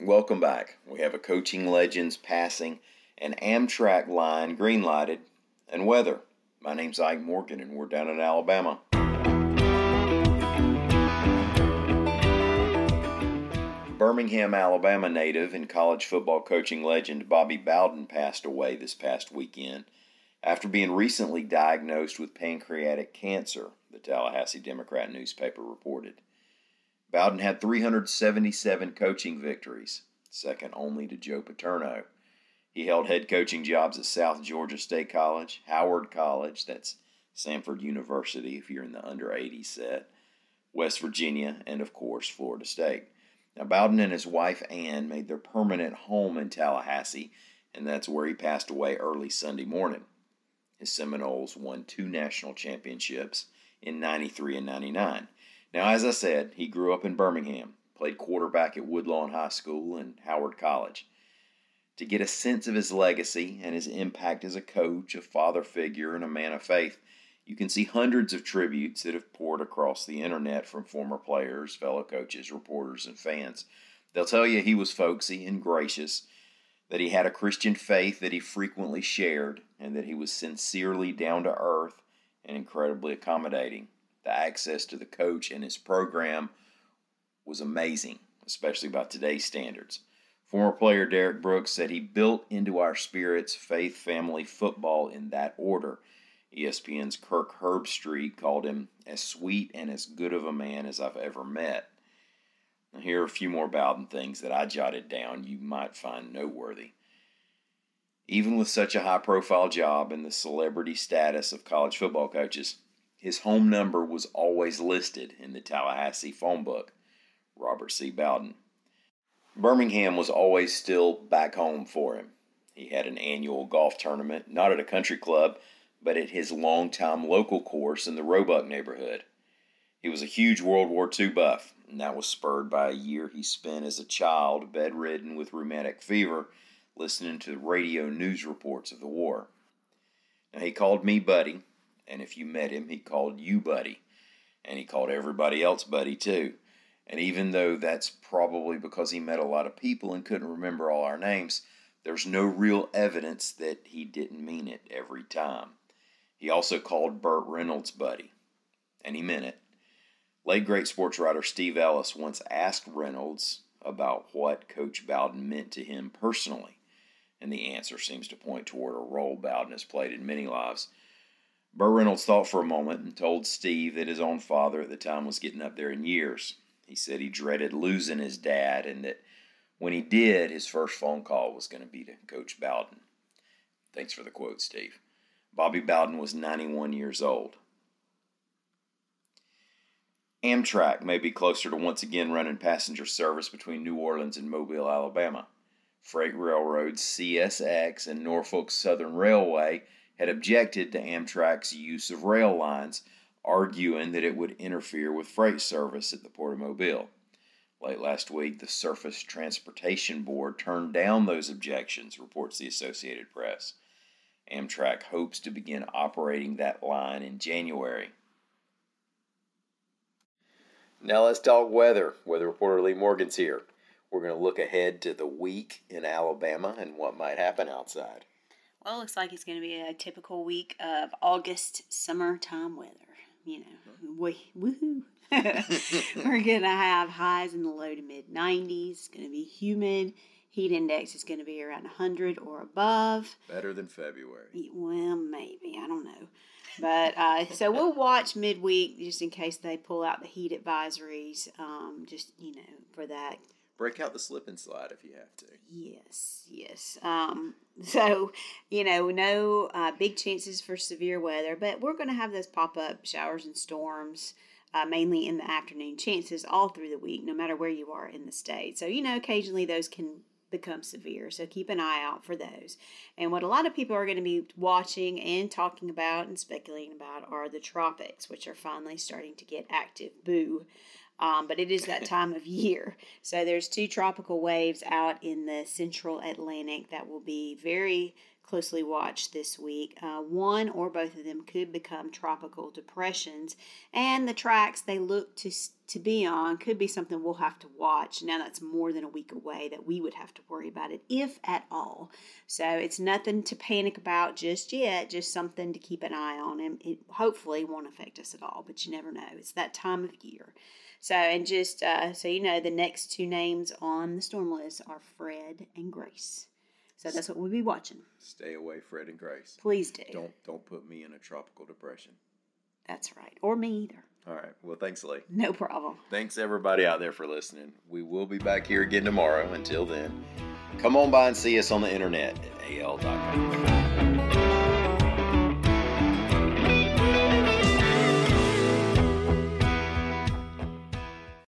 Welcome back. We have a coaching legends passing, an Amtrak line green lighted, and weather. My name's Ike Morgan, and we're down in Alabama. Birmingham, Alabama native and college football coaching legend Bobby Bowden passed away this past weekend after being recently diagnosed with pancreatic cancer, the Tallahassee Democrat newspaper reported. Bowden had 377 coaching victories, second only to Joe Paterno. He held head coaching jobs at South Georgia State College, Howard College, that's Samford University if you're in the under 80 set, West Virginia, and of course, Florida State. Now, Bowden and his wife Ann made their permanent home in Tallahassee, and that's where he passed away early Sunday morning. His Seminoles won two national championships in 93 and 99. Now, as I said, he grew up in Birmingham, played quarterback at Woodlawn High School and Howard College. To get a sense of his legacy and his impact as a coach, a father figure, and a man of faith, you can see hundreds of tributes that have poured across the internet from former players, fellow coaches, reporters, and fans. They'll tell you he was folksy and gracious, that he had a Christian faith that he frequently shared, and that he was sincerely down to earth and incredibly accommodating. The access to the coach and his program was amazing, especially by today's standards. Former player Derrick Brooks said he built into our spirits faith, family, football in that order. ESPN's Kirk Herbstreit called him as sweet and as good of a man as I've ever met. Here are a few more Bowden things that I jotted down you might find noteworthy. Even with such a high profile job and the celebrity status of college football coaches, his home number was always listed in the Tallahassee phone book. Robert C. Bowden. Birmingham was always still back home for him. He had an annual golf tournament, not at a country club, but at his longtime local course in the Roebuck neighborhood. He was a huge World War II buff, and that was spurred by a year he spent as a child bedridden with rheumatic fever, listening to radio news reports of the war. Now, he called me Buddy, and if you met him, he called you Buddy, and he called everybody else Buddy too. And even though that's probably because he met a lot of people and couldn't remember all our names, there's no real evidence that he didn't mean it every time. He also called Burt Reynolds buddy, and he meant it. Late great sports writer Steve Ellis once asked Reynolds about what Coach Bowden meant to him personally, and the answer seems to point toward a role Bowden has played in many lives. Burt Reynolds thought for a moment and told Steve that his own father at the time was getting up there in years. He said he dreaded losing his dad and that when he did, his first phone call was going to be to Coach Bowden. Thanks for the quote, Steve. Bobby Bowden was 91 years old. Amtrak may be closer to once again running passenger service between New Orleans and Mobile, Alabama. Freight railroads CSX and Norfolk Southern Railway had objected to Amtrak's use of rail lines, arguing that it would interfere with freight service at the Port of Mobile. Late last week, the Surface Transportation Board turned down those objections, reports the Associated Press. Amtrak hopes to begin operating that line in January. Now let's talk weather. Weather reporter Lee Morgan's here. We're going to look ahead to the week in Alabama and what might happen outside. Well, it looks like it's going to be a typical week of August summertime weather. You know, we, woohoo. We're going to have highs in the low to mid 90s. It's going to be humid Heat index is going to be around 100 or above. Better than February. Well, maybe. I don't know. But uh, so we'll watch midweek just in case they pull out the heat advisories, um, just, you know, for that. Break out the slip and slide if you have to. Yes, yes. Um, so, you know, no uh, big chances for severe weather, but we're going to have those pop up showers and storms. Uh, mainly in the afternoon chances all through the week, no matter where you are in the state. So, you know, occasionally those can become severe. So keep an eye out for those. And what a lot of people are going to be watching and talking about and speculating about are the tropics, which are finally starting to get active. Boo. Um, but it is that time of year. So there's two tropical waves out in the central Atlantic that will be very closely watch this week. Uh, one or both of them could become tropical depressions, and the tracks they look to to be on could be something we'll have to watch. Now that's more than a week away that we would have to worry about it, if at all. So it's nothing to panic about just yet. Just something to keep an eye on, and it hopefully won't affect us at all. But you never know. It's that time of year. So, and just uh, so you know, the next two names on the storm list are Fred and Grace. So that's what we'll be watching. Stay away, Fred and Grace. Please do. Don't don't put me in a tropical depression. That's right, or me either. All right. Well, thanks, Lee. No problem. Thanks everybody out there for listening. We will be back here again tomorrow. Until then, come on by and see us on the internet at al.com.